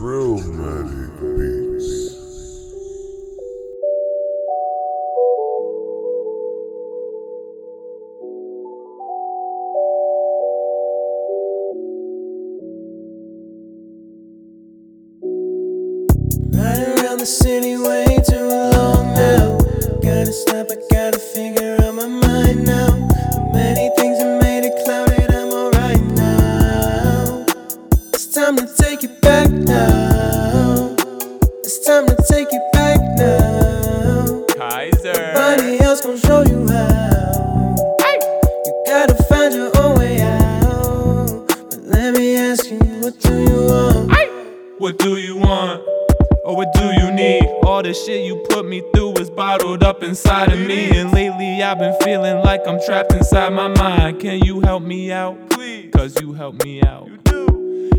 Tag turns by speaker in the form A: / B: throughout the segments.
A: TrillMatic Beats.
B: Right around the city way too long now. Gotta stop, I gotta. Nobody else show you how. You gotta find your own way out. But let me ask you, what do you want?
C: What do you want? Or what do you need? All the shit you put me through is bottled up inside of me. And lately I've been feeling like I'm trapped inside my mind. Can you help me out? Please. Cause you help me out.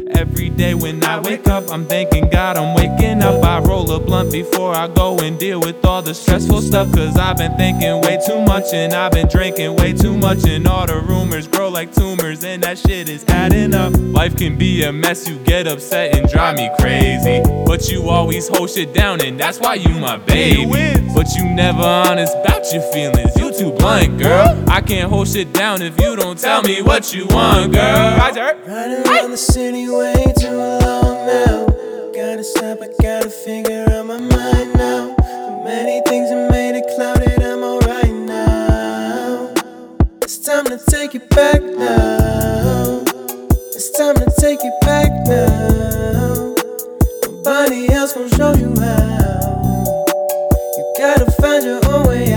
C: Every day when I wake up, I'm thanking God I'm waking up. I roll a blunt before I go and deal with all the stressful stuff. Cause I've been thinking way too much and I've been drinking way too much. And all the rumors grow like tumors, and that shit is adding up. Life can be a mess, you get upset and drive me crazy. But you always hold shit down, and that's why you my baby. But you never honest about your feelings. You too blunt, girl. I can't hold shit down if you don't tell me what you want, girl. Roger.
B: Riding around the city way too long now. Gotta stop, I gotta figure out my mind now. Too many things have made it clouded, I'm alright now. It's time to take it back now. It's time to take it back now. Nobody else will show you how. Gotta find your own way